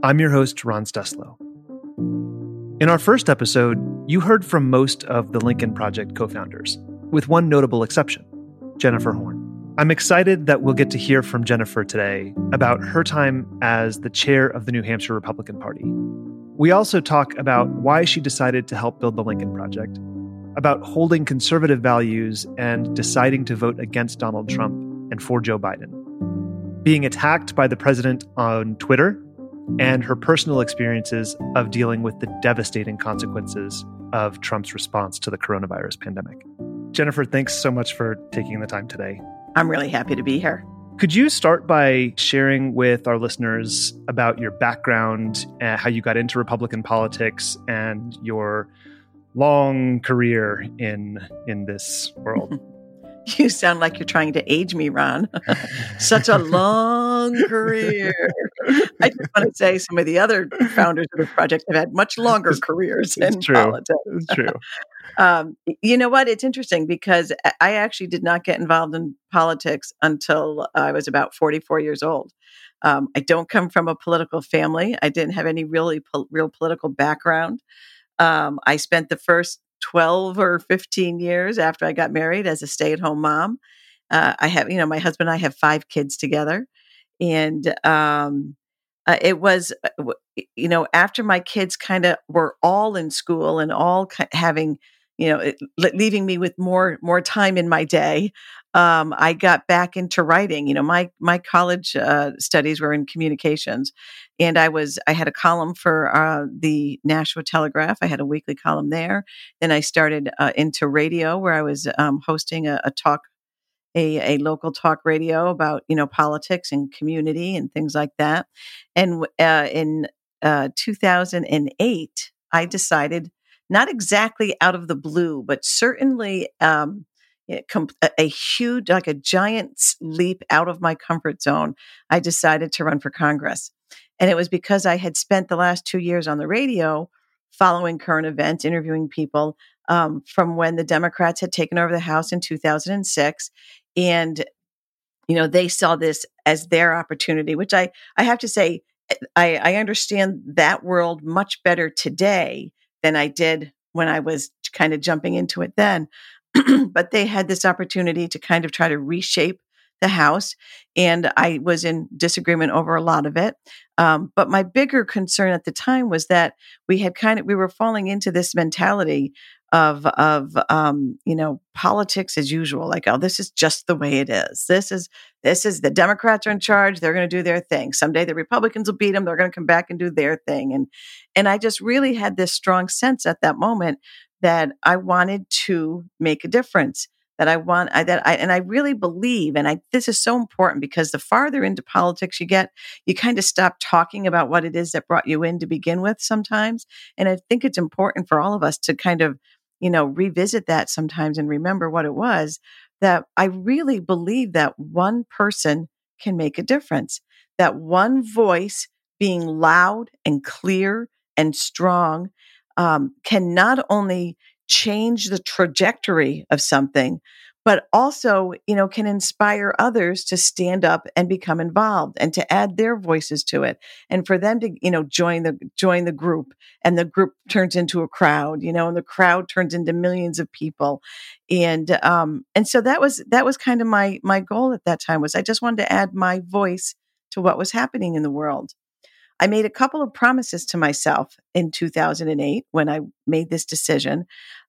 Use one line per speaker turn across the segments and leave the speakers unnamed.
I'm your host, Ron Steslow. In our first episode, you heard from most of the Lincoln Project co founders, with one notable exception Jennifer Horn. I'm excited that we'll get to hear from Jennifer today about her time as the chair of the New Hampshire Republican Party. We also talk about why she decided to help build the Lincoln Project, about holding conservative values and deciding to vote against Donald Trump and for Joe Biden, being attacked by the president on Twitter, and her personal experiences of dealing with the devastating consequences of Trump's response to the coronavirus pandemic. Jennifer, thanks so much for taking the time today.
I'm really happy to be here.
Could you start by sharing with our listeners about your background, uh, how you got into Republican politics, and your long career in in this world?
You sound like you're trying to age me, Ron. Such a long career. I just want to say some of the other founders of the project have had much longer careers
it's
in
true.
politics.
It's true.
Um, you know what? It's interesting because I actually did not get involved in politics until I was about 44 years old. Um, I don't come from a political family. I didn't have any really po- real political background. Um, I spent the first 12 or 15 years after I got married as a stay at home mom. Uh, I have, you know, my husband and I have five kids together. And um, uh, it was, uh, you know, after my kids kind of were all in school and all having, you know, it, leaving me with more more time in my day, um, I got back into writing. You know, my my college uh, studies were in communications, and I was I had a column for uh, the Nashua Telegraph. I had a weekly column there. Then I started uh, into radio, where I was um, hosting a, a talk, a, a local talk radio about you know politics and community and things like that. And uh, in uh, 2008, I decided, not exactly out of the blue, but certainly. Um, a, a huge, like a giant leap out of my comfort zone. I decided to run for Congress. And it was because I had spent the last two years on the radio following current events, interviewing people um, from when the Democrats had taken over the House in 2006. And, you know, they saw this as their opportunity, which I, I have to say, eh, I, I understand that world much better today than I did when I was kind of jumping into it then. but they had this opportunity to kind of try to reshape the House. And I was in disagreement over a lot of it. Um, but my bigger concern at the time was that we had kind of, we were falling into this mentality of, of, um, you know, politics as usual. Like, oh, this is just the way it is. This is, this is the Democrats are in charge. They're going to do their thing. Someday the Republicans will beat them. They're going to come back and do their thing. And, and I just really had this strong sense at that moment that I wanted to make a difference that I want I, that I and I really believe and I this is so important because the farther into politics you get you kind of stop talking about what it is that brought you in to begin with sometimes and I think it's important for all of us to kind of you know revisit that sometimes and remember what it was that I really believe that one person can make a difference that one voice being loud and clear and strong um, can not only change the trajectory of something, but also, you know, can inspire others to stand up and become involved and to add their voices to it, and for them to, you know, join the join the group, and the group turns into a crowd, you know, and the crowd turns into millions of people, and um, and so that was that was kind of my my goal at that time was I just wanted to add my voice to what was happening in the world. I made a couple of promises to myself in 2008 when I made this decision.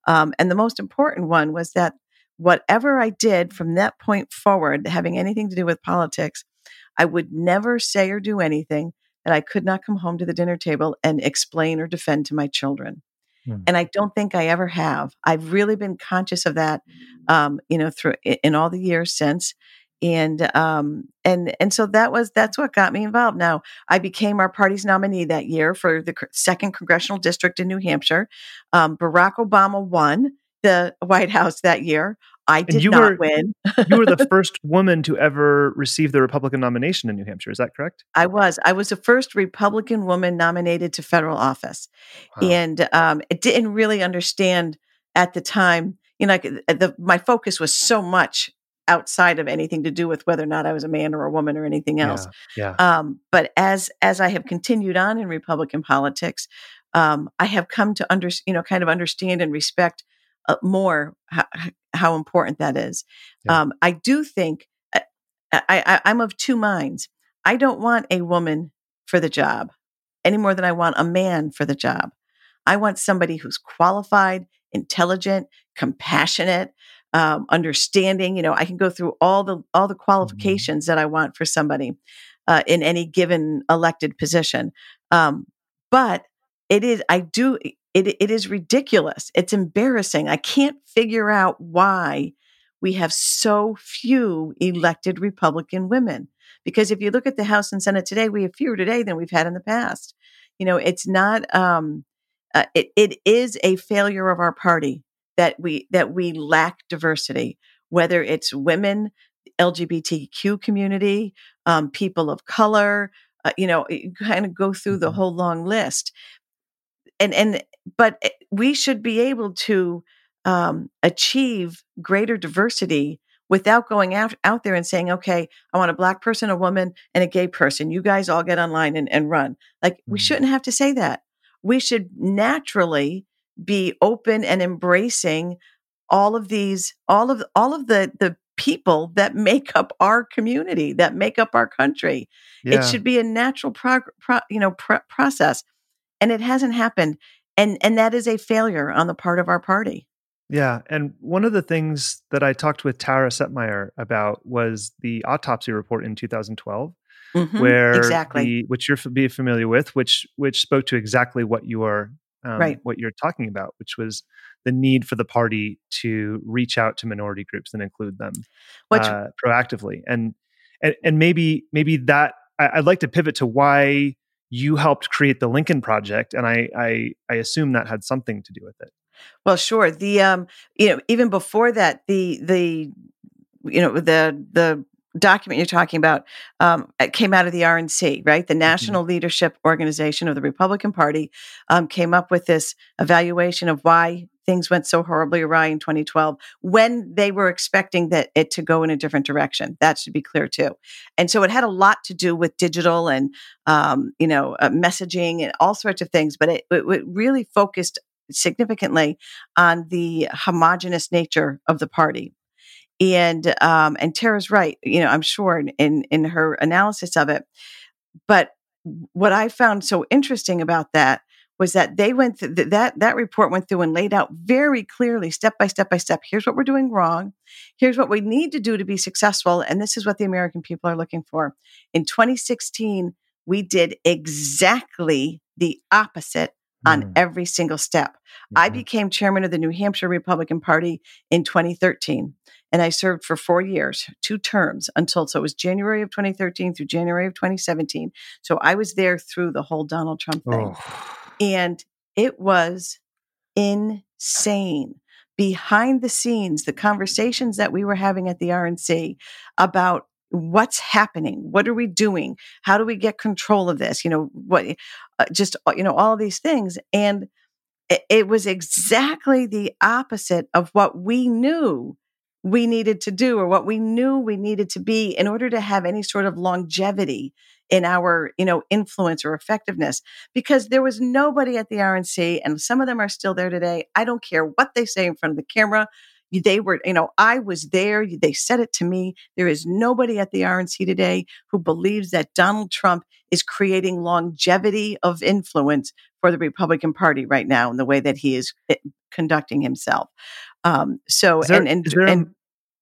Um, and the most important one was that whatever I did from that point forward, having anything to do with politics, I would never say or do anything that I could not come home to the dinner table and explain or defend to my children.
Hmm.
And I don't think I ever have. I've really been conscious of that, um, you know, through in all the years since. and um and and so that was that's what got me involved now i became our party's nominee that year for the second congressional district in new hampshire um, barack obama won the white house that year i did not
were,
win
you were the first woman to ever receive the republican nomination in new hampshire is that correct
i was i was the first republican woman nominated to federal office wow. and um, it didn't really understand at the time you know like the, my focus was so much outside of anything to do with whether or not I was a man or a woman or anything else.
Yeah. yeah.
Um, but as as I have continued on in Republican politics, um, I have come to under you know kind of understand and respect uh, more how, how, important that is. Yeah. Um, I do think uh, I, I, I'm of two minds. I don't want a woman for the job any more than I want a man for the job. I want somebody who's qualified, intelligent, compassionate, um, understanding. You know, I can go through all the all the mm-hmm. qualifications mm-hmm. that I want for somebody uh, in any given elected position. Um, but it is, I do, it, it is ridiculous. It's embarrassing. I can't figure out why we have so few elected Republican women. Because if you look at the House and Senate today, we have fewer today than we've had in the past. You know, it's not. Um, uh, it it is a failure of our party that we that we lack diversity, whether it's women, LGBTQ community, um, people of color. Uh, you know, you kind of go through the mm-hmm. whole long list, and and but eh, we should be able to um, achieve greater diversity without going out, out there and saying, okay, I want a black person, a woman, and a gay person. You guys all get online and, and run. Like, we mm-hmm. shouldn't have to say that. We should naturally be open and embracing all of these all of all of the the people that make up our community that make up our country yeah. it should be a natural prog- pro, you know pr- process and it hasn't happened and and that is a failure on the part of our party
yeah and one of the things that i talked with tara setmayer about was the autopsy report in 2012 mm-hmm, where
exactly
the, which you're be familiar with which which spoke to exactly what you are um,
right.
what you're talking about, which was the need for the party to reach out to minority groups and include them which, uh, proactively. And, and and maybe maybe that I, I'd like to pivot to why you helped create the Lincoln Project, and I, I I assume that had something to do with it.
Well, sure. The um, you know, even before that, the the you know the the document you're talking about um, came out of the RNC, right? The mm-hmm. National mm-hmm. Leadership Organization of the Republican Party um, came up with this evaluation of why things went so horribly awry in 2012 when they were expecting that it to go in a different direction. That should be clear too. And so it had a lot to do with digital and um, you know uh, messaging and all sorts of things, but it, it, it really focused significantly on the homogenous nature of the party and um, and Tara's right. You know, I'm sure in in her analysis of it. But what I found so interesting about that was that they went th- that that report went through and laid out very clearly, step by step by step. Here's what we're doing wrong. Here's what we need to do to be successful, and this is what the American people are looking for. In 2016, we did exactly the opposite on mm. every single step. Mm-hmm. I became chairman of the New Hampshire Republican Party in 2013 and I served for four years, two terms until so it was January of 2013 through January of 2017. So I was there through the whole Donald Trump thing. Oh. And it was insane. Behind the scenes, the conversations that we were having at the RNC about what's happening what are we doing how do we get control of this you know what uh, just uh, you know all these things and it, it was exactly the opposite of what we knew we needed to do or what we knew we needed to be in order to have any sort of longevity in our you know influence or effectiveness because there was nobody at the RNC and some of them are still there today I don't care what they say in front of the camera they were you know I was there they said it to me there is nobody at the RNC today who believes that Donald Trump is creating longevity of influence for the Republican Party right now in the way that he is eh, conducting himself. Um, so
there,
and and,
is there,
and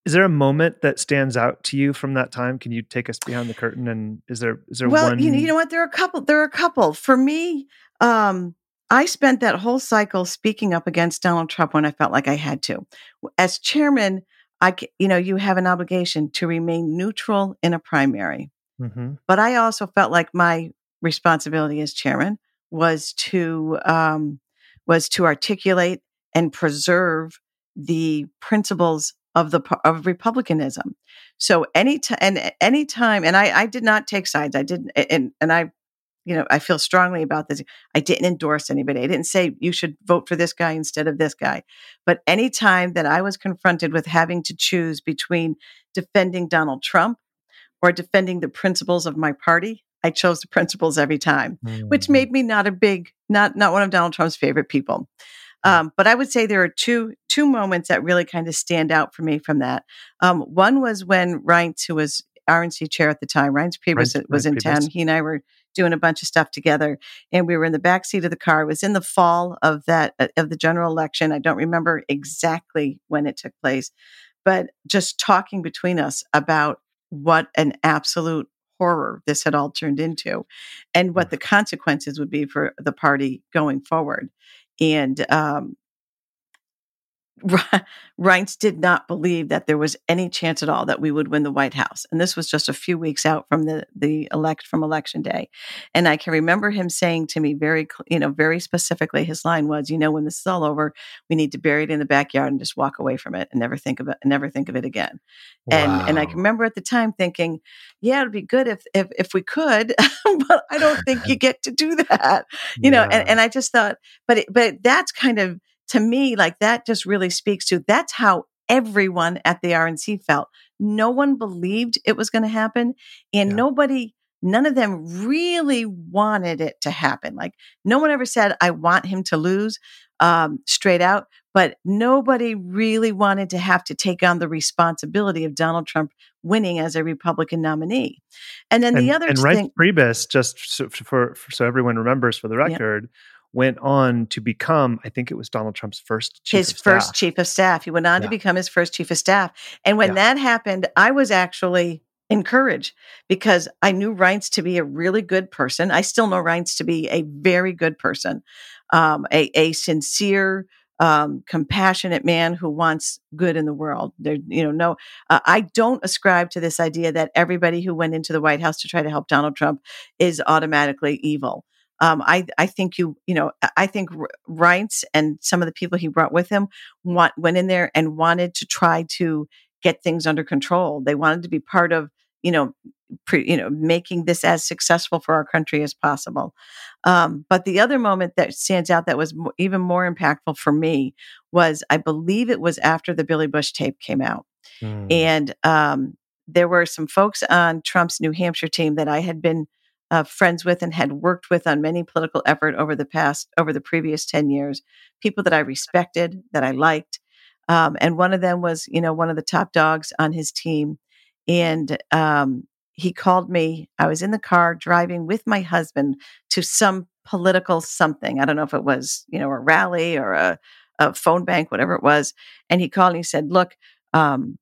is there a moment that stands out to you from that time? Can you take us behind the curtain? And is there is there
well,
one?
You know, you know what? There are a couple. There are a couple. For me, um, I spent that whole cycle speaking up against Donald Trump when I felt like I had to. As chairman, I, you know, you have an obligation to remain neutral in a primary. Mm-hmm. But I also felt like my responsibility as chairman was to um, was to articulate and preserve the principles of the of republicanism. So any time and any time, and I, I did not take sides. I didn't, and and I, you know, I feel strongly about this. I didn't endorse anybody. I didn't say you should vote for this guy instead of this guy. But any time that I was confronted with having to choose between defending Donald Trump or defending the principles of my party, I chose the principles every time, mm. which made me not a big, not not one of Donald Trump's favorite people. Mm. Um, but I would say there are two two moments that really kind of stand out for me from that. Um, one was when Reince, who was RNC chair at the time, Reince Priebus Reince, was Reince in Priebus. town. He and I were doing a bunch of stuff together, and we were in the back seat of the car. It was in the fall of that uh, of the general election. I don't remember exactly when it took place, but just talking between us about what an absolute horror this had all turned into and what the consequences would be for the party going forward. And um, Reince did not believe that there was any chance at all that we would win the White House. And this was just a few weeks out from the, the elect from election day. And I can remember him saying to me very, you know, very specifically, his line was, you know, when this is all over, we need to bury it in the backyard and just walk away from it and never think of it never think of it again. Wow. And, and I can remember at the time thinking, yeah, it'd be good if, if, if we could, but I don't think you get to do that, you yeah. know, and, and I just thought, but, it, but that's kind of, to me, like that just really speaks to that's how everyone at the RNC felt. No one believed it was going to happen, and yeah. nobody, none of them really wanted it to happen. Like no one ever said, "I want him to lose," um, straight out. But nobody really wanted to have to take on the responsibility of Donald Trump winning as a Republican nominee. And then
and,
the other
and
thing,
Reince Priebus, just so, for, for, so everyone remembers for the record. Yeah went on to become, I think it was Donald Trump's first
his first chief of staff. He went on yeah. to become his first chief of staff. And when yeah. that happened, I was actually encouraged because I knew Reince to be a really good person. I still know Reince to be a very good person, um, a, a sincere, um, compassionate man who wants good in the world. There, you know, no, uh, I don't ascribe to this idea that everybody who went into the White House to try to help Donald Trump is automatically evil um, I, I think you, you know, I think Reince and some of the people he brought with him want, went in there and wanted to try to get things under control. They wanted to be part of, you know, pre, you know, making this as successful for our country as possible. Um, but the other moment that stands out that was even more impactful for me was, I believe it was after the Billy Bush tape came out, mm. and um, there were some folks on Trump's New Hampshire team that I had been uh, friends with and had worked with on many political effort over the past over the previous 10 years people that i respected that i liked um, and one of them was you know one of the top dogs on his team and um, he called me i was in the car driving with my husband to some political something i don't know if it was you know a rally or a, a phone bank whatever it was and he called and he said look um,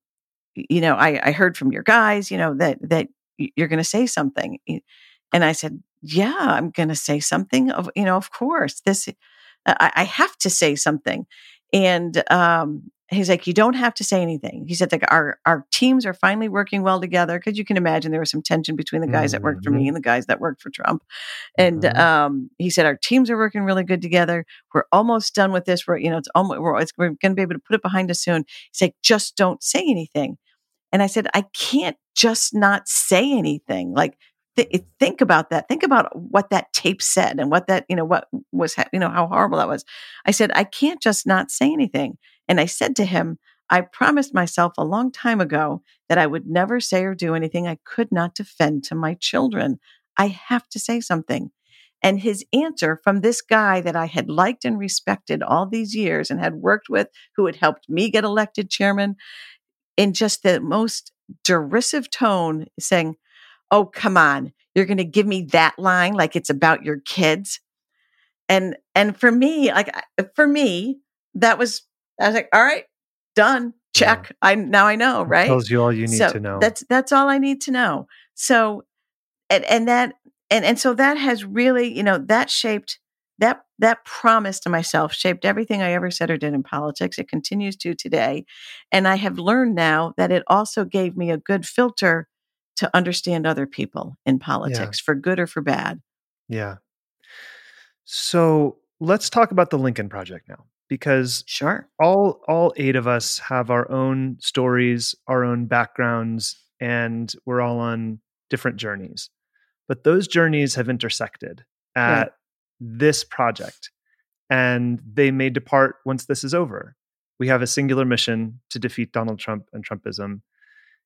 you know I, I heard from your guys you know that that you're going to say something and I said, yeah, I'm going to say something of, you know, of course this, I, I have to say something. And, um, he's like, you don't have to say anything. He said, like, our, our teams are finally working well together. Cause you can imagine there was some tension between the guys mm-hmm. that worked for me mm-hmm. and the guys that worked for Trump. And, mm-hmm. um, he said, our teams are working really good together. We're almost done with this. We're, you know, it's almost, we're, it's, we're going to be able to put it behind us soon. He's like, just don't say anything. And I said, I can't just not say anything. Like, th- think about that. Think about what that tape said and what that, you know, what was, you know, how horrible that was. I said, I can't just not say anything. And I said to him, I promised myself a long time ago that I would never say or do anything I could not defend to my children. I have to say something. And his answer from this guy that I had liked and respected all these years and had worked with, who had helped me get elected chairman, in just the most derisive tone, saying, oh, come on, you're going to give me that line like it's about your kids. And, and for me, like uh, for me, that was, I was like, all right, done. Check. Yeah. I, now I know, right?
tells you all you need
so
to know.
That's, that's all I need to know. So, and, and that, and, and so that has really, you know, that shaped, that that promise to myself shaped everything I ever said or did in politics. It continues to today. And I have learned now that it also gave me a good filter to understand other people in politics yeah. for good or for bad.
Yeah. So let's talk about the Lincoln Project now because
sure
all all eight of us have our own stories our own backgrounds and we're all on different journeys but those journeys have intersected at right. this project and they may depart once this is over we have a singular mission to defeat donald trump and trumpism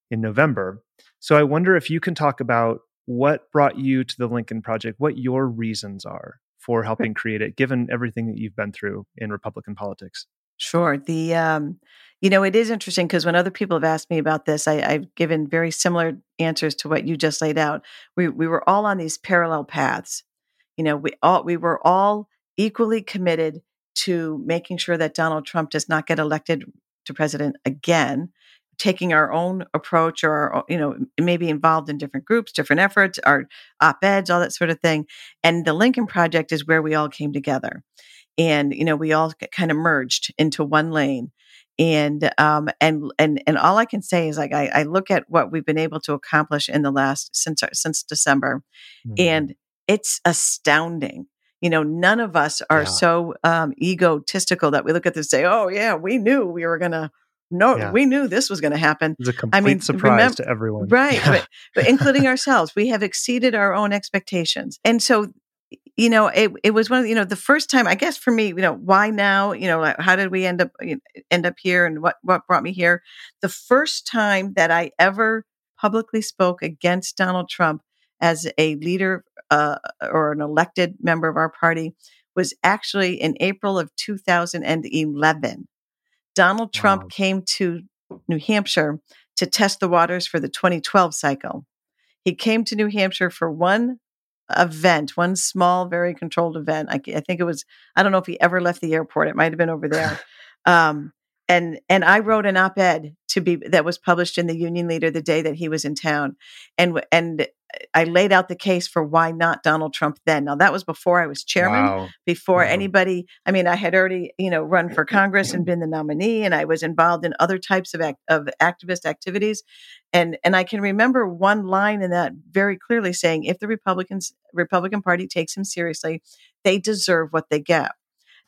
in november so i wonder if you can talk about what brought you to the lincoln project what your reasons are for helping create it, given everything that you've been through in Republican politics?
Sure. The um, you know, it is interesting because when other people have asked me about this, I, I've given very similar answers to what you just laid out. We we were all on these parallel paths. You know, we all we were all equally committed to making sure that Donald Trump does not get elected to president again taking our own approach or our, you know maybe involved in different groups different efforts our op-eds all that sort of thing and the lincoln project is where we all came together and you know we all kind of merged into one lane and um and and and all i can say is like i, I look at what we've been able to accomplish in the last since since december mm-hmm. and it's astounding you know none of us are yeah. so um egotistical that we look at this and say oh yeah we knew we were gonna no, yeah. we knew this was going to happen.
It was a complete I mean, surprise remember, to everyone.
Right. but, but including ourselves. We have exceeded our own expectations. And so, you know, it, it was one of, you know, the first time, I guess for me, you know, why now, you know, how did we end up, end up here and what, what brought me here? The first time that I ever publicly spoke against Donald Trump as a leader uh, or an elected member of our party was actually in April of 2011. Donald Trump wow. came to New Hampshire to test the waters for the 2012 cycle. He came to New Hampshire for one event, one small, very controlled event. I, I think it was, I don't know if he ever left the airport. It might have been over there. Um, and and I wrote an op-ed to be that was published in the Union Leader the day that he was in town, and and uh, I laid out the case for why not Donald Trump then. Now that was before I was chairman, wow. before wow. anybody. I mean, I had already you know run for Congress and been the nominee, and I was involved in other types of act, of activist activities, and and I can remember one line in that very clearly saying, if the Republicans Republican Party takes him seriously, they deserve what they get.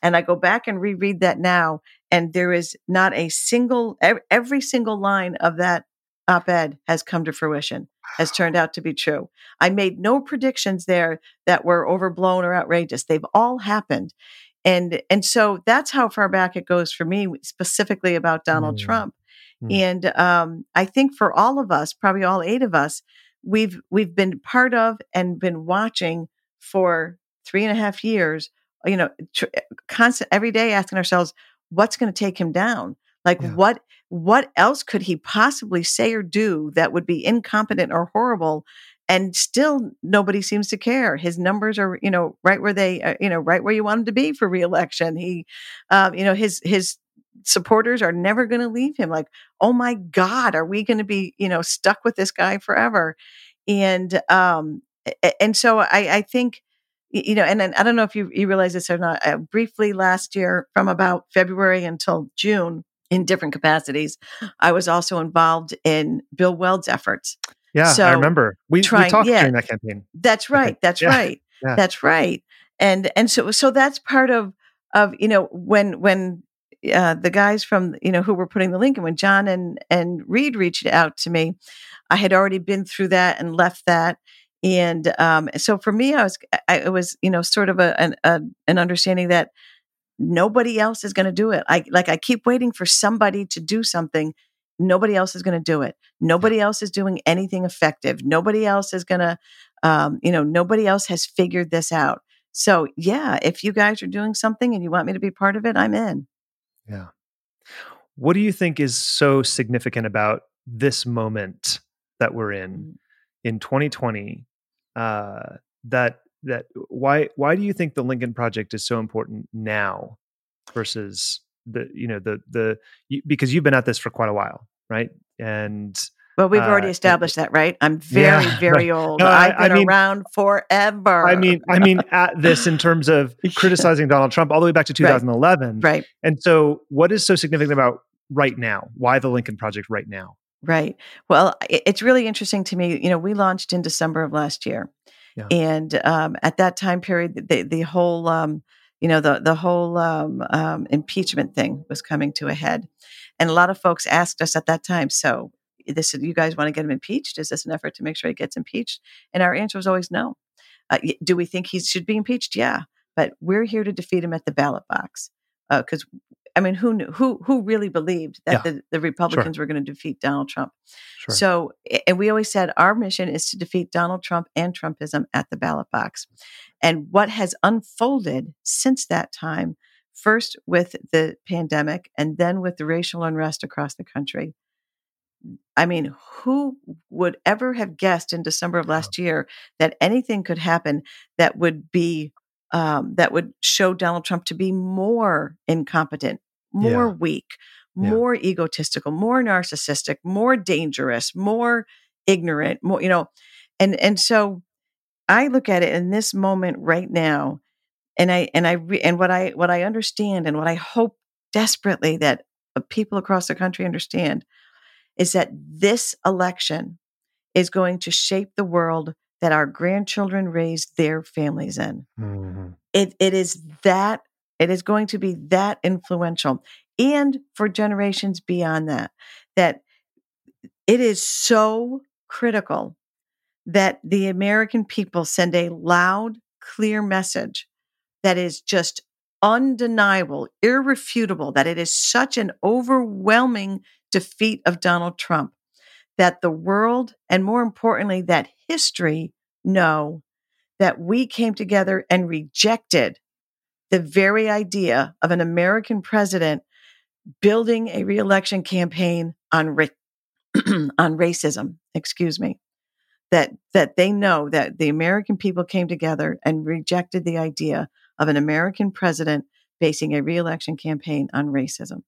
And I go back and reread that now, and there is not a single, every single line of that op ed has come to fruition, has turned out to be true. I made no predictions there that were overblown or outrageous. They've all happened. And, and so that's how far back it goes for me, specifically about Donald mm. Trump. Mm. And um, I think for all of us, probably all eight of us, we've we've been part of and been watching for three and a half years you know, tr- constant every day asking ourselves, what's going to take him down? Like yeah. what what else could he possibly say or do that would be incompetent or horrible? And still, nobody seems to care. His numbers are, you know, right where they, uh, you know, right where you want him to be for reelection. He, um, you know, his his supporters are never going to leave him. Like, oh my God, are we going to be, you know, stuck with this guy forever? And um, and so I, I think you know, and then I don't know if you, you realize this or not. Uh, briefly last year, from about February until June, in different capacities, I was also involved in Bill Weld's efforts.
Yeah, so I remember we, trying, we talked yeah, during that campaign.
That's right. That's yeah, right. Yeah. That's right. And and so so that's part of of you know when when uh, the guys from you know who were putting the link in when John and and Reed reached out to me, I had already been through that and left that and um, so for me, I was, I, it was, you know, sort of a, an, a, an understanding that nobody else is going to do it. I like, I keep waiting for somebody to do something. Nobody else is going to do it. Nobody else is doing anything effective. Nobody else is going to, um, you know, nobody else has figured this out. So yeah, if you guys are doing something and you want me to be part of it, I'm in.
Yeah. What do you think is so significant about this moment that we're in mm. in 2020 uh, that that why why do you think the Lincoln Project is so important now versus the you know the the you, because you've been at this for quite a while, right? And
Well, we've already
Uh,
established that, right? I'm very,
Yeah,
very old.
No,
I've been
I mean-
around forever.
I mean, I mean, at this in terms of criticizing Donald Trump all the way back to 2011.
right,
And so, what is so significant about right now? Why the Lincoln Project right now?
Right. Well, it's really interesting to me. You know, we launched in December of last year,
Yeah.
and um, at that time period, the the whole, um, you know, the the whole um, um, impeachment thing was coming to a head, and a lot of folks asked us at that time, so. This, you guys want to get him impeached? Is this an effort to make sure he gets impeached? And our answer was always no. Uh, do we think he should be impeached? Yeah, but we're here to defeat him at the ballot box. Because I mean, who knew, who who really believed that
Yeah.
the, the Republicans were going to defeat Donald Trump?
Sure.
So, and we always said our mission is to defeat Donald Trump and Trumpism at the ballot box. And what has unfolded since that time, first with the pandemic and then with the racial unrest across the country. I mean, who would ever have guessed in December of last year that anything could happen that would be um, that would show Donald Trump to be more incompetent, more
Yeah.
weak,
Yeah.
more egotistical, more narcissistic, more dangerous, more ignorant, more you know, and and so I look at it in this moment right now, and I and I re, and what I what I understand and what I hope desperately that uh, people across the country understand is that this election is going to shape the world that our grandchildren raised their families in.
Mhm.
It it is that it is going to be that influential and for generations beyond that that it is so critical that the American people send a loud clear message that is just undeniable, irrefutable, that it is such an overwhelming defeat of Donald Trump that the world, and more importantly, that history know that we came together and rejected the very idea of an American president building a reelection campaign on on racism. Excuse me. That that they know that the American people came together and rejected the idea of an American president basing a reelection campaign on racism.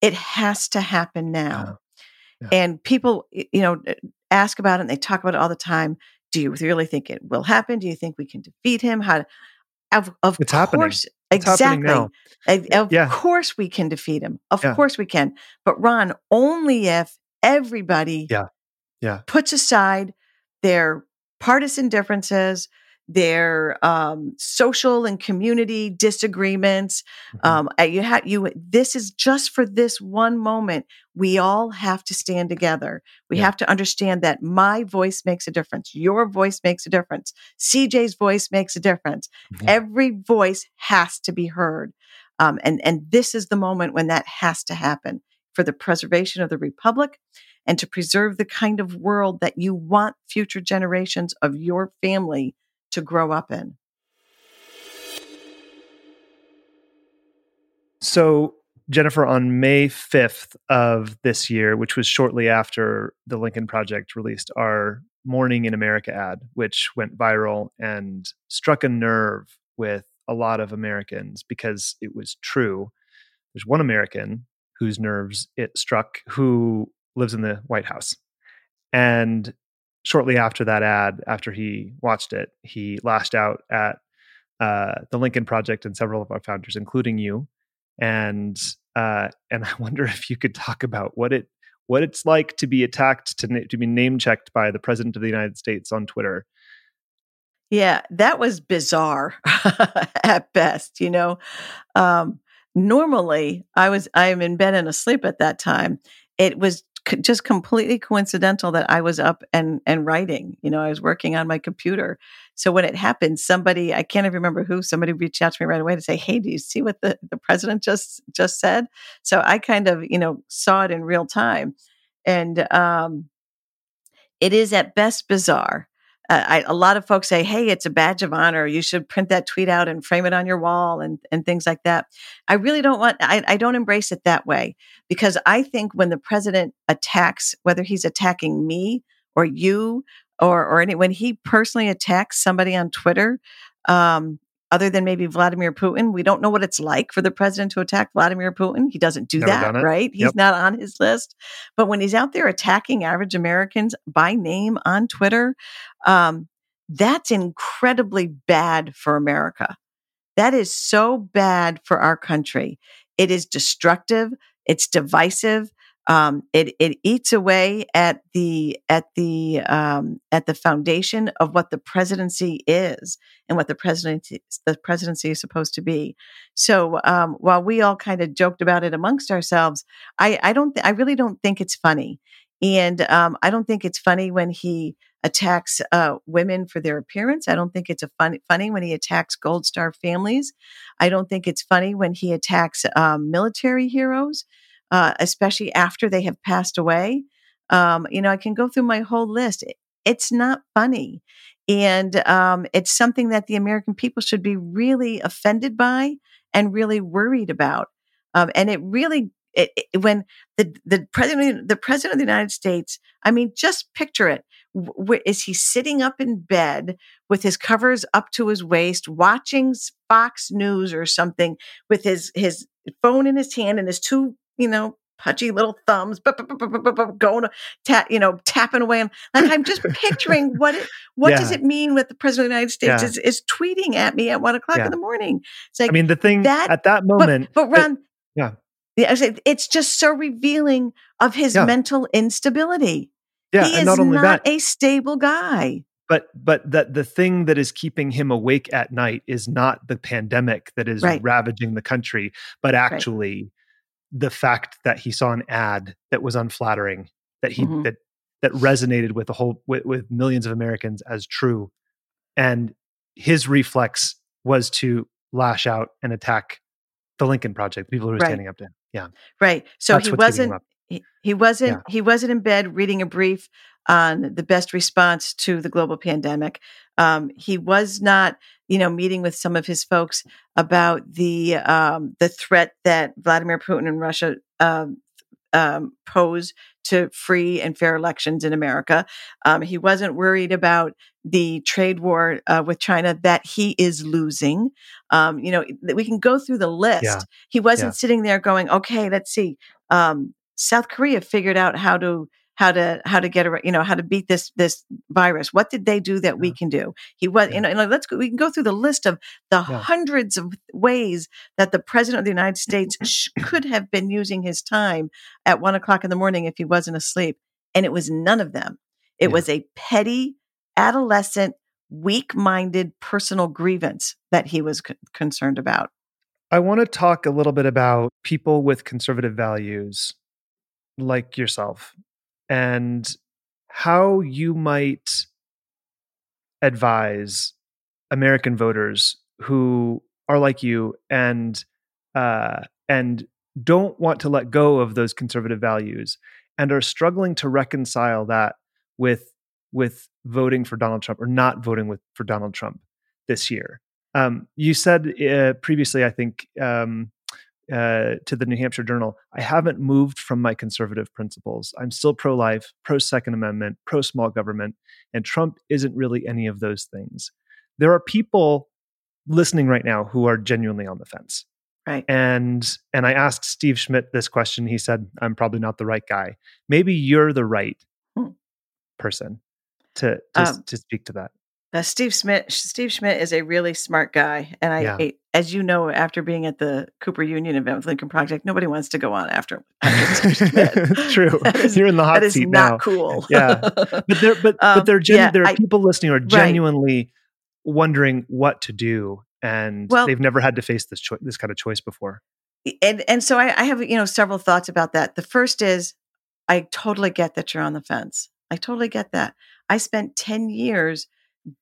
It has to happen now.
Yeah.
And people, you know, eh, ask about it and they talk about it all the time. Do you really think it will happen? Do you think we can defeat him? How? Of, of
It's happening.
course,
happening
exactly.
now.
Of- Of
Yeah.
course we can defeat him. Of
Yeah.
course we can. But Ron, only if everybody
Yeah. Yeah.
puts aside their partisan differences, their um, social and community disagreements.
Mhm.
Um, you have you. This is just for this one moment. We all have to stand together. We
Yeah.
have to understand that my voice makes a difference. Your voice makes a difference. CJ's voice makes a difference.
Yeah.
Every voice has to be heard, um, and and this is the moment when that has to happen for the preservation of the republic and to preserve the kind of world that you want future generations of your family to grow up in.
So, Jennifer, on May 5th of this year, which was shortly after the Lincoln Project released our Morning in America ad, which went viral and struck a nerve with a lot of Americans because it was true. There's one American whose nerves it struck who lives in the White House. And shortly after that ad, after he watched it, he lashed out at uh, the Lincoln Project and several of our founders, including you, and uh, and I wonder if you could talk about what it what it's like to be attacked to na- to be name checked by the president of the United States on Twitter.
Yeah, that was bizarre at best, you know. Um, normally, I was I am in bed and asleep at that time. It was just completely coincidental that I was up and and writing. You know, I was working on my computer. So when it happened, somebody I can't even remember who somebody reached out to me right away to say, "Hey, do you see what the the president just just said?" So I kind of you know saw it in real time, and um, it is at best bizarre uh, I, a lot of folks say, "Hey, it's a badge of honor. You should print that tweet out and frame it on your wall and and things like that." I really don't want. I, I don't embrace it that way because I think when the president attacks, whether he's attacking me or you or or any, when he personally attacks somebody on Twitter, um, other than maybe Vladimir Putin. We don't know what it's like for the president to attack Vladimir Putin. He doesn't do
Never
that, right? He's
Yep.
not on his list. But when he's out there attacking average Americans by name on Twitter, um, that's incredibly bad for America. That is so bad for our country. It is destructive. It's divisive. Um, it it eats away at the at the um, at the foundation of what the presidency is and what the presidency the presidency is supposed to be. So um, while we all kind of joked about it amongst ourselves, I I don't th- I really don't think it's funny, and um, I don't think it's funny when he attacks uh, women for their appearance. I don't think it's a fun, funny when he attacks Gold Star families. I don't think it's funny when he attacks um, military heroes, uh, especially after they have passed away. Um, you know, I can go through my whole list. It- it's not funny. And um, it's something that the American people should be really offended by and really worried about. Um, and it really, it, it- when the the president the president of the United States, I mean, just picture it. W- is he sitting up in bed with his covers up to his waist, watching Fox News or something, with his his phone in his hand and his two, you know, pudgy little thumbs, bup, bup, going, tap, you know, tapping away. And like I'm just picturing what it, what does it mean what the president of the United States
Yeah.
is, is tweeting at me at one o'clock
Yeah.
in the morning. It's like,
I mean, the thing
that-
at that moment,
but
it-
Ron,
yeah.
yeah, it's just so revealing of his
Yeah.
mental instability.
yeah,
he is
not only
not
that,
a stable guy.
but but that the thing that is keeping him awake at night is not the pandemic that is
Right.
ravaging the country, but actually the fact that he saw an ad that was unflattering, that he
Mhm.
that that resonated with the whole with, with millions of Americans as true, and his reflex was to lash out and attack the Lincoln Project, the people who were
Right.
standing up to him. Yeah,
Right. So
That's
he
what's eating him
wasn't he, he wasn't he wasn't in bed reading a brief on the best response to the global pandemic. Um, he was not, you know, meeting with some of his folks about the um, the threat that Vladimir Putin and Russia um, um, pose to free and fair elections in America. Um, he wasn't worried about the trade war uh, with China that he is losing. Um, you know, we can go through the list.
Yeah.
He wasn't
Yeah.
sitting there going, "Okay, let's see." Um, South Korea figured out how to how to how to get a you know how to beat this this virus. What did they do that we can do? He was
Yeah.
you know and let's go, we can go through the list of the
Yeah.
hundreds of ways that the president of the United States sh- could have been using his time at one o'clock in the morning if he wasn't asleep, and it was none of them. It
Yeah.
was a petty, adolescent, weak-minded personal grievance that he was c- concerned about.
I want to talk a little bit about people with conservative values like yourself and how you might advise American voters who are like you and uh, and don't want to let go of those conservative values and are struggling to reconcile that with with voting for Donald Trump or not voting with for Donald Trump this year. Um, you said uh, previously, I think, um, uh, to the New Hampshire Journal, I haven't moved from my conservative principles. I'm still pro life, pro Second Amendment, pro small government, and Trump isn't really any of those things. There are people listening right now who are genuinely on the fence.
Right.
And and I asked Steve Schmidt this question. He said, "I'm probably not the right guy. Maybe you're the right
Hmm.
person to to,
Um,
to speak to that."
Uh, Steve Schmidt. Steve Schmidt is a really smart guy, and I,
Yeah.
I- as you know, after being at the Cooper Union event with Lincoln Project, nobody wants to go on after. after Steve Schmidt.
true.
Is-
You're in the hot
that is
seat
not
now.
cool.
Yeah. But there, but
Um,
but there, are
yeah,
there are
I-
people listening who are genuinely wondering what to do, and
Well-
they've never had to face this choi- this kind of choice before.
and and so I, I have you know several thoughts about that. The first is I totally get that you're on the fence. I totally get that. I spent ten years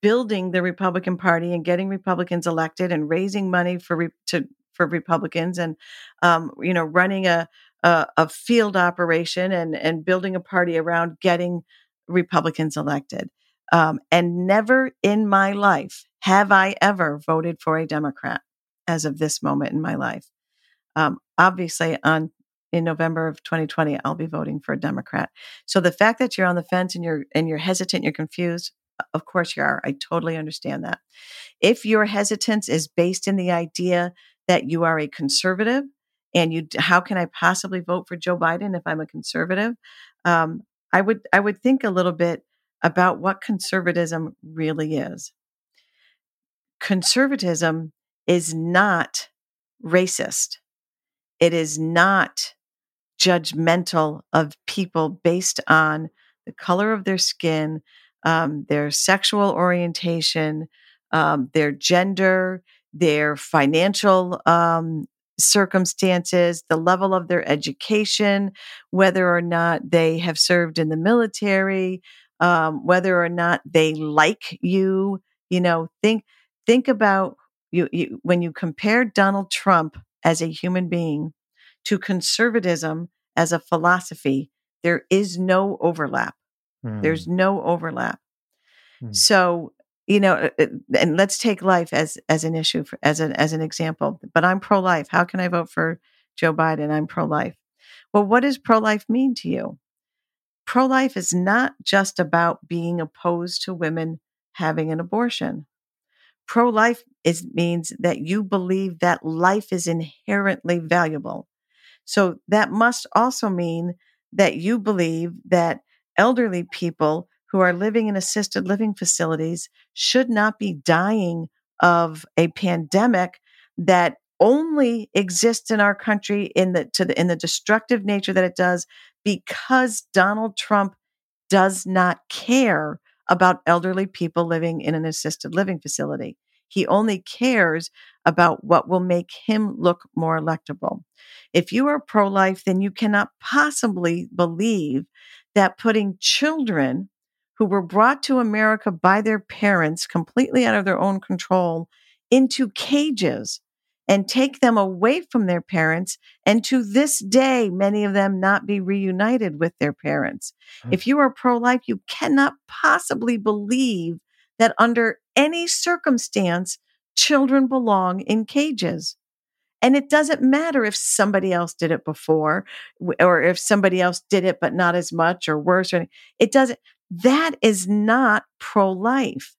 building the Republican Party and getting Republicans elected and raising money for re- to for Republicans and um, you know running a, a a field operation and and building a party around getting Republicans elected. Um, and never in my life have I ever voted for a Democrat as of this moment in my life. Um, obviously, on in November of 2020, I'll be voting for a Democrat. So the fact that you're on the fence and you're and you're hesitant, you're confused, Of course you are. I totally understand that. If your hesitance is based in the idea that you are a conservative and you, how can I possibly vote for Joe Biden if I'm a conservative? Um, I would, I would think a little bit about what conservatism really is. Conservatism is not racist. It is not judgmental of people based on the color of their skin, um, their sexual orientation, um, their gender, their financial um, circumstances, the level of their education, whether or not they have served in the military, um, whether or not they like you. You know, think think about you, you when you compare Donald Trump as a human being to conservatism as a philosophy, there is no overlap. Mm. There's no overlap. Mm. So, you know, uh, uh, and let's take life as as an issue for, as an as an example. But I'm pro life. How can I vote for Joe Biden? I'm pro life. Well, what does pro life mean to you? Pro life is not just about being opposed to women having an abortion. Pro life is means that you believe that life is inherently valuable. So that must also mean that you believe that elderly people who are living in assisted living facilities should not be dying of a pandemic that only exists in our country in the the in the destructive nature that it does because Donald Trump does not care about elderly people living in an assisted living facility. He only cares about what will make him look more electable. If you are pro life, then you cannot possibly believe that putting children who were brought to America by their parents completely out of their own control into cages and take them away from their parents and to this day many of them not be reunited with their parents mm-hmm. if you are pro-life you cannot possibly believe that under any circumstance children belong in cages and it doesn't matter if somebody else did it before or if somebody else did it, but not as much or worse. Or it doesn't, that is not pro life.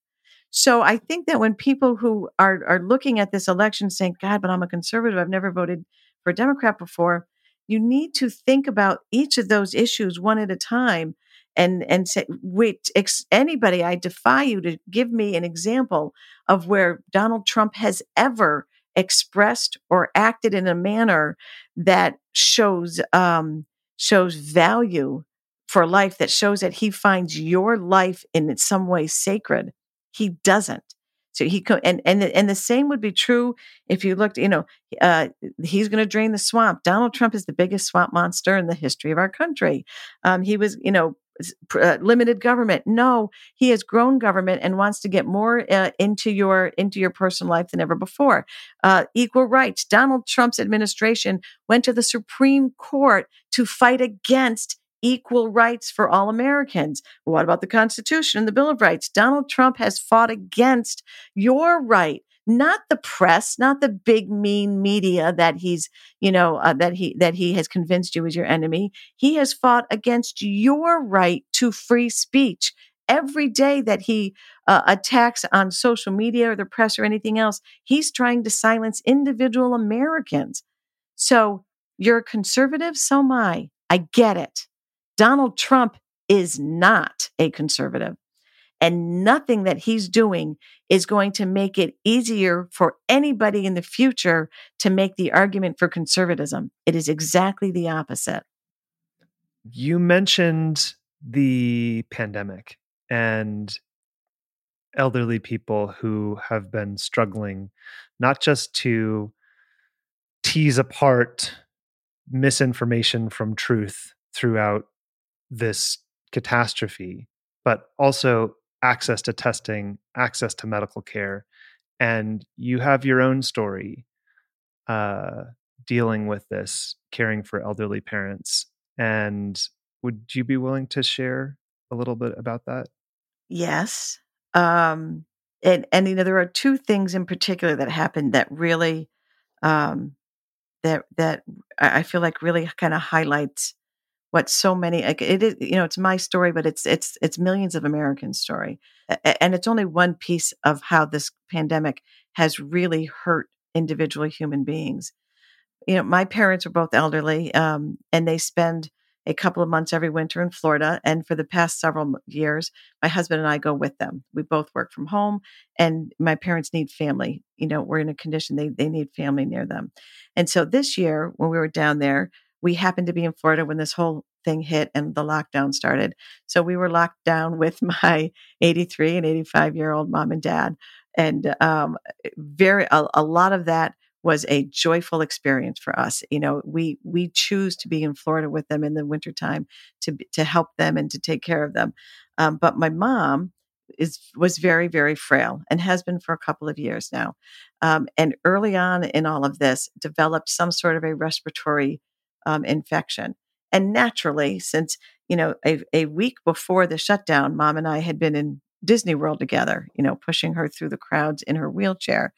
So I think that when people who are, are looking at this election saying, God, but I'm a conservative, I've never voted for a Democrat before, you need to think about each of those issues one at a time and and say wait ex- anybody i defy you to give me an example of where donald trump has ever expressed or acted in a manner that shows um, shows value for life that shows that he finds your life in some way sacred. He doesn't. So he co- and and the, and the same would be true if you looked you know uh, he's going to drain the swamp. Donald trump is the biggest swamp monster in the history of our country. Um, he was you know uh, limited government. No, he has grown government and wants to get more uh, into your into your personal life than ever before. Uh, equal rights. Donald Trump's administration went to the Supreme Court to fight against equal rights for all Americans. What about the Constitution and the Bill of Rights? Donald Trump has fought against your right not the press, not the big mean media that he's, you know, uh, that he that he has convinced you is your enemy. He has fought against your right to free speech. Every day that he uh, attacks on social media or the press or anything else, he's trying to silence individual Americans. So you're a conservative, so am I. I get it. Donald Trump is not a conservative and nothing that he's doing is going to make it easier for anybody in the future to make the argument for conservatism. It is exactly the opposite.
You mentioned the pandemic and elderly people who have been struggling not just to tease apart misinformation from truth throughout this catastrophe, but also access to testing, access to medical care, and you have your own story uh, dealing with this, caring for elderly parents. And would you be willing to share a little bit about that?
Yes. Um, and, and you know there are two things in particular that happened that really um, that that I feel like really kind of highlights what so many like it is you know it's my story but it's it's it's millions of americans story and it's only one piece of how this pandemic has really hurt individual human beings you know my parents are both elderly um, and they spend a couple of months every winter in Florida. And for the past several years, my husband and I go with them. We both work from home, and my parents need family. You know, we're in a condition they, they need family near them. And so this year, when we were down there, we happened to be in Florida when this whole thing hit and the lockdown started. So we were locked down with my 83 and 85 year old mom and dad. And um, very a, a lot of that was a joyful experience for us. You know, we we choose to be in Florida with them in the wintertime to to help them and to take care of them. Um, but my mom is was very very frail and has been for a couple of years now. Um, and early on in all of this, developed some sort of a respiratory um, infection. And naturally, since you know a, a week before the shutdown, mom and I had been in Disney World together, you know, pushing her through the crowds in her wheelchair.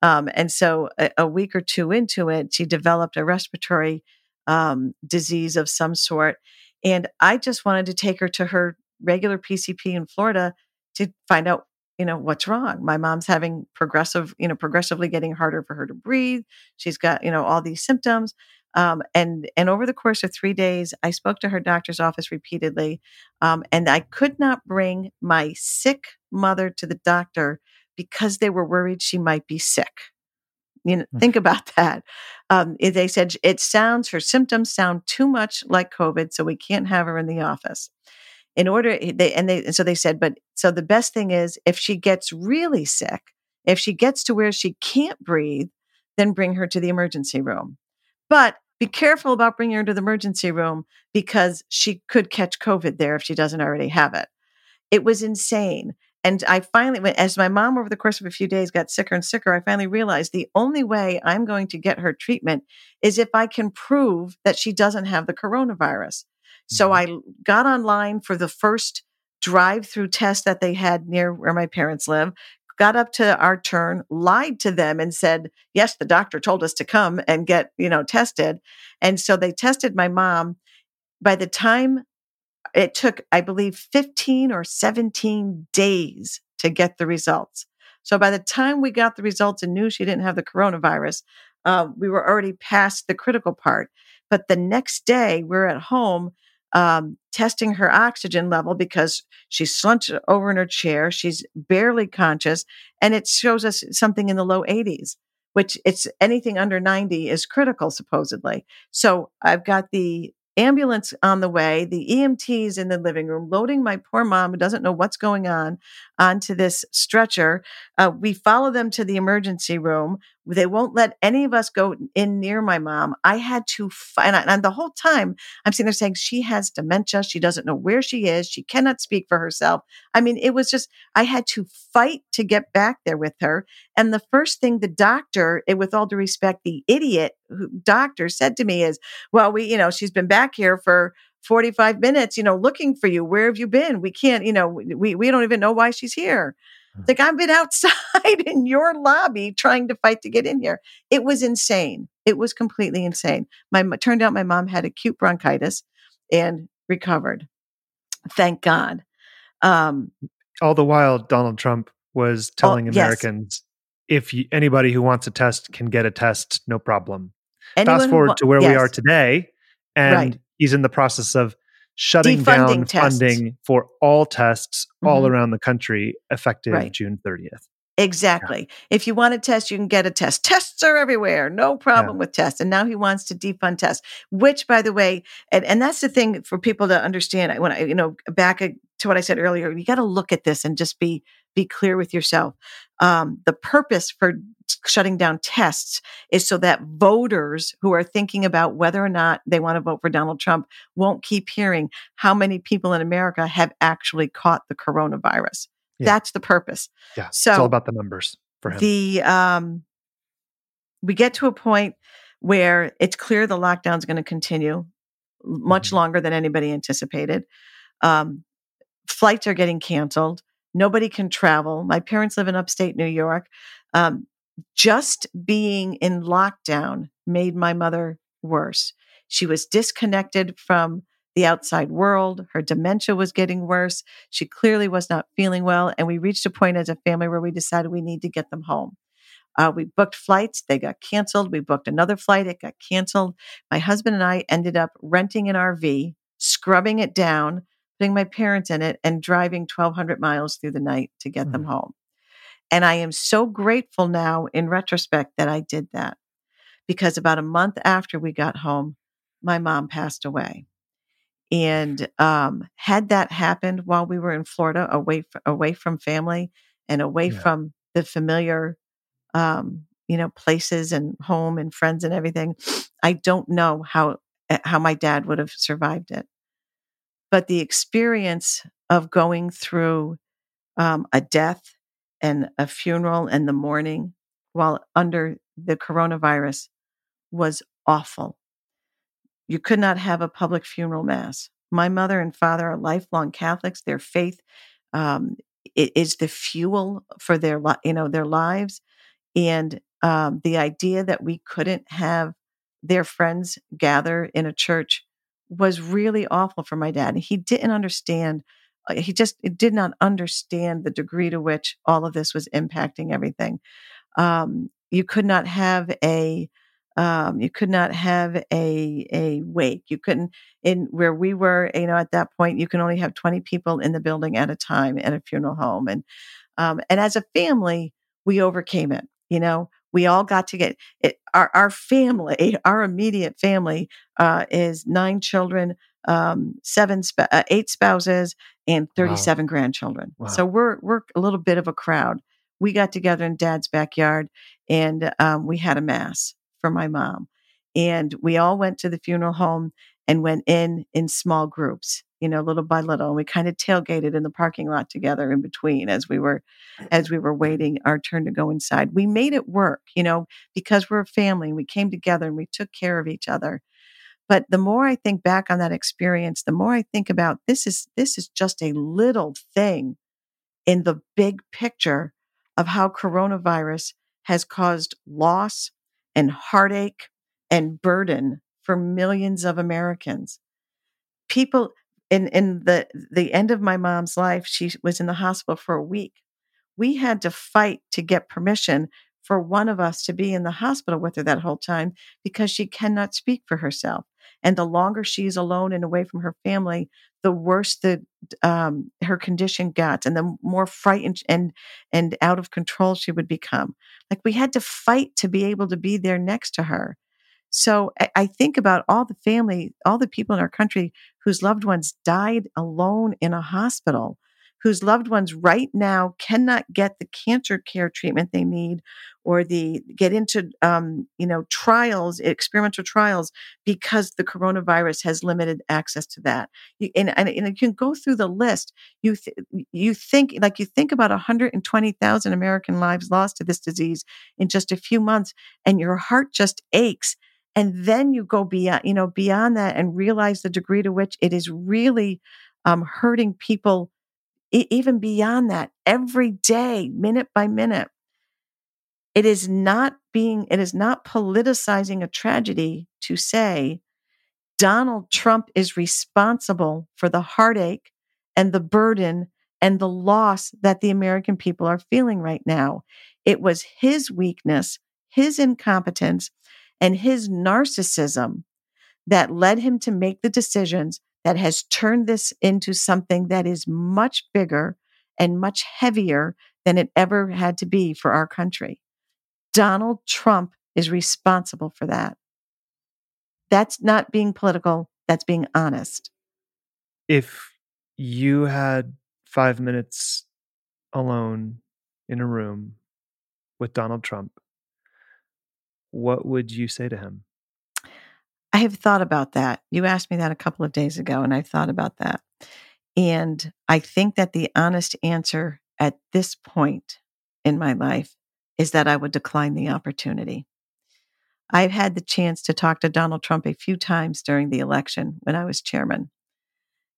Um, and so a, a, week or two into it, she developed a respiratory um, disease of some sort. And I just wanted to take her to her regular PCP in Florida to find out, you know, what's wrong. My mom's having progressive, you know, progressively getting harder for her to breathe. She's got, you know, all these symptoms. Um, and and over the course of three days, I spoke to her doctor's office repeatedly, um, and I could not bring my sick mother to the doctor because they were worried she might be sick. You know, mm. think about that. Um, they said it sounds her symptoms sound too much like COVID, so we can't have her in the office. In order, they and they and so they said, but so the best thing is if she gets really sick, if she gets to where she can't breathe, then bring her to the emergency room. But be careful about bringing her to the emergency room because she could catch COVID there if she doesn't already have it. It was insane. And I finally, as my mom over the course of a few days got sicker and sicker, I finally realized the only way I'm going to get her treatment is if I can prove that she doesn't have the coronavirus. So mm-hmm. I got online for the first drive through test that they had near where my parents live, got up to our turn, lied to them and said, yes, the doctor told us to come and get, you know, tested. And so they tested my mom. By the time it took, I believe, 15 or 17 days to get the results. So by the time we got the results and knew she didn't have the coronavirus, uh, we were already past the critical part. But the next day, we're at home um, testing her oxygen level because she's slumped over in her chair. She's barely conscious, and it shows us something in the low 80s, which it's anything under 90 is critical, supposedly. So I've got the ambulance on the way, the EMTs in the living room, loading my poor mom who doesn't know what's going on onto this stretcher. Uh, we follow them to the emergency room. They won't let any of us go in near my mom. I had to find, and the whole time I'm sitting there saying she has dementia. She doesn't know where she is. She cannot speak for herself. I mean, it was just, I had to fight to get back there with her. And the first thing the doctor, with all due respect, the idiot doctor said to me is, well, we, you know, she's been back here for 45 minutes, you know, looking for you. Where have you been? We can't, you know, we, we don't even know why she's here. Like I've been outside in your lobby trying to fight to get in here. It was insane. It was completely insane. My turned out my mom had acute bronchitis and recovered. Thank God. Um,
All the while, Donald Trump was telling Americans, yes. if you, anybody who wants a test can get a test, no problem. Anyone Fast forward wa- to where yes. we are today, and right. he's in the process of shutting Defunding down tests. funding for all tests mm-hmm. all around the country effective right. June 30th.
Exactly. Yeah. If you want a test, you can get a test. Tests are everywhere. No problem yeah. with tests. And now he wants to defund tests, which by the way, and, and that's the thing for people to understand when I, you know, back to what I said earlier, you got to look at this and just be, be clear with yourself. Um, the purpose for shutting down tests is so that voters who are thinking about whether or not they want to vote for Donald Trump won't keep hearing how many people in America have actually caught the coronavirus. Yeah. That's the purpose.
Yeah. So it's all about the numbers for him.
The um, we get to a point where it's clear the lockdown is going to continue much mm-hmm. longer than anybody anticipated. Um, flights are getting canceled. Nobody can travel. My parents live in upstate New York. Um, just being in lockdown made my mother worse. She was disconnected from the outside world. Her dementia was getting worse. She clearly was not feeling well. And we reached a point as a family where we decided we need to get them home. Uh, we booked flights, they got canceled. We booked another flight, it got canceled. My husband and I ended up renting an RV, scrubbing it down, putting my parents in it, and driving 1,200 miles through the night to get mm. them home. And I am so grateful now in retrospect that I did that because about a month after we got home, my mom passed away. And um, had that happened while we were in Florida, away f- away from family and away yeah. from the familiar, um, you know, places and home and friends and everything, I don't know how eh, how my dad would have survived it. But the experience of going through um, a death and a funeral and the mourning while under the coronavirus was awful. You could not have a public funeral mass. My mother and father are lifelong Catholics. Their faith um, is the fuel for their, you know, their lives, and um, the idea that we couldn't have their friends gather in a church was really awful for my dad. He didn't understand. Uh, he just did not understand the degree to which all of this was impacting everything. Um, you could not have a um, you could not have a a wake. You couldn't in where we were. You know, at that point, you can only have twenty people in the building at a time at a funeral home, and um, and as a family, we overcame it. You know, we all got to get it. Our our family, our immediate family, uh, is nine children, um, seven, sp- uh, eight spouses, and thirty seven wow. grandchildren. Wow. So we're we're a little bit of a crowd. We got together in Dad's backyard, and um, we had a mass for my mom. And we all went to the funeral home and went in in small groups, you know, little by little. And we kind of tailgated in the parking lot together in between as we were as we were waiting our turn to go inside. We made it work, you know, because we're a family and we came together and we took care of each other. But the more I think back on that experience, the more I think about this is this is just a little thing in the big picture of how coronavirus has caused loss, and heartache and burden for millions of Americans. People in in the the end of my mom's life, she was in the hospital for a week. We had to fight to get permission for one of us to be in the hospital with her that whole time because she cannot speak for herself. And the longer she's alone and away from her family, the worse the um, her condition got, and the more frightened and and out of control she would become. Like we had to fight to be able to be there next to her. So I, think about all the family, all the people in our country whose loved ones died alone in a hospital whose loved ones right now cannot get the cancer care treatment they need or the get into um, you know trials experimental trials because the coronavirus has limited access to that. And, and, and, you can go through the list. You th- you think like you think about 120,000 American lives lost to this disease in just a few months and your heart just aches and then you go beyond you know beyond that and realize the degree to which it is really um, hurting people even beyond that, every day, minute by minute. It is not being, it is not politicizing a tragedy to say Donald Trump is responsible for the heartache and the burden and the loss that the American people are feeling right now. It was his weakness, his incompetence, and his narcissism that led him to make the decisions that has turned this into something that is much bigger and much heavier than it ever had to be for our country. Donald Trump is responsible for that. That's not being political, that's being honest.
If you had five minutes alone in a room with Donald Trump, what would you say to him?
I have thought about that. You asked me that a couple of days ago, and I've thought about that. And I think that the honest answer at this point in my life is that I would decline the opportunity. I've had the chance to talk to Donald Trump a few times during the election when I was chairman.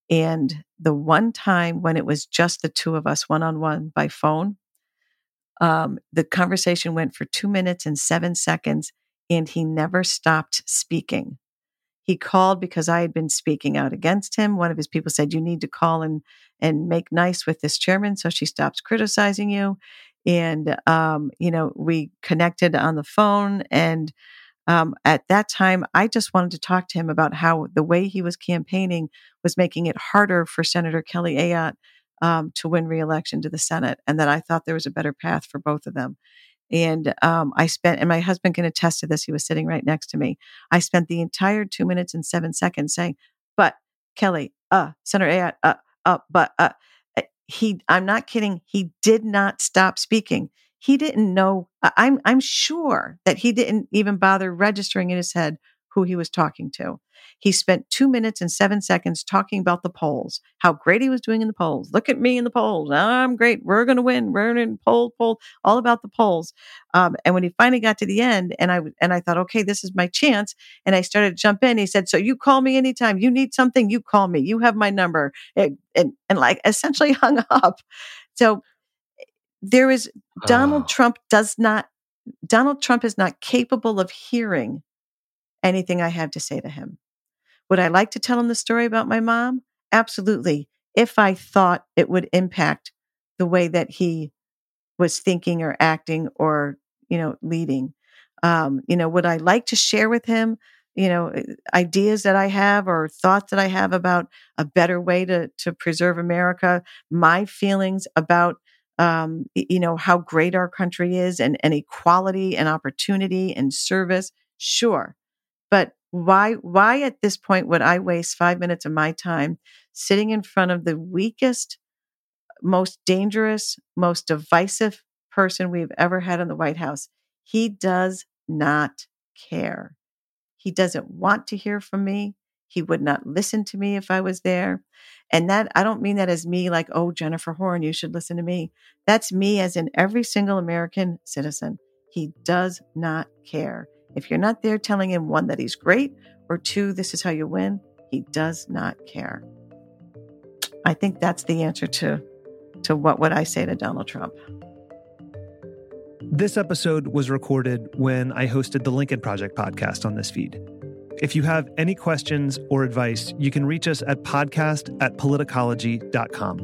And the one time when it was just the two of us one on one by phone, um, the conversation went for two minutes and seven seconds and he never stopped speaking. He called because I had been speaking out against him. One of his people said, You need to call and, and make nice with this chairman so she stops criticizing you. And, um, you know, we connected on the phone. And um, at that time, I just wanted to talk to him about how the way he was campaigning was making it harder for Senator Kelly Ayotte um, to win reelection to the Senate, and that I thought there was a better path for both of them. And um, I spent, and my husband can attest to this. He was sitting right next to me. I spent the entire two minutes and seven seconds saying, "But Kelly, uh, Senator Ayotte, uh, uh, but uh." eh, He, I'm not kidding. He did not stop speaking. He didn't know. I'm, I'm sure that he didn't even bother registering in his head who he was talking to. He spent two minutes and seven seconds talking about the polls, how great he was doing in the polls. Look at me in the polls. I'm great. We're going to win. We're in poll, poll, all about the polls. Um, and when he finally got to the end, and I and I thought, okay, this is my chance. And I started to jump in. He said, "So you call me anytime you need something. You call me. You have my number." And and, and like essentially hung up. So there is Donald
Oh.
Trump does not. Donald Trump is not capable of hearing anything I have to say to him. Would I like to tell him the story about my mom? Absolutely. If I thought it would impact the way that he was thinking or acting or, you know, leading. Um, you know, would I like to share with him, you know, ideas that I have or thoughts that I have about a better way to to preserve America, my feelings about um, you know, how great our country is and, and equality and opportunity and service? Sure. But why why at this point would I waste five minutes of my time sitting in front of the weakest, most dangerous, most divisive person we've ever had in the White House? He does not care. He doesn't want to hear from me. He would not listen to me if I was there. And that, I don't mean that as me like, oh, Jennifer Horn, you should listen to me. That's me as in every single American citizen. He does not care. If you're not there telling him one, that he's great, or two, this is how you win, he does not care. I think that's the answer to, to what would I say to Donald Trump.
This episode was recorded when I hosted the Lincoln Project podcast on this feed. If you have any questions or advice, you can reach us at podcast at politicology.com.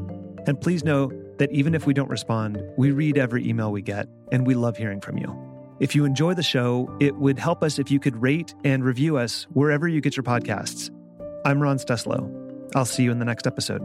And please know that even if we don't respond, we read every email we get, and we love hearing from you. If you enjoy the show, it would help us if you could rate and review us wherever you get your podcasts. I'm Ron Steslow. I'll see you in the next episode.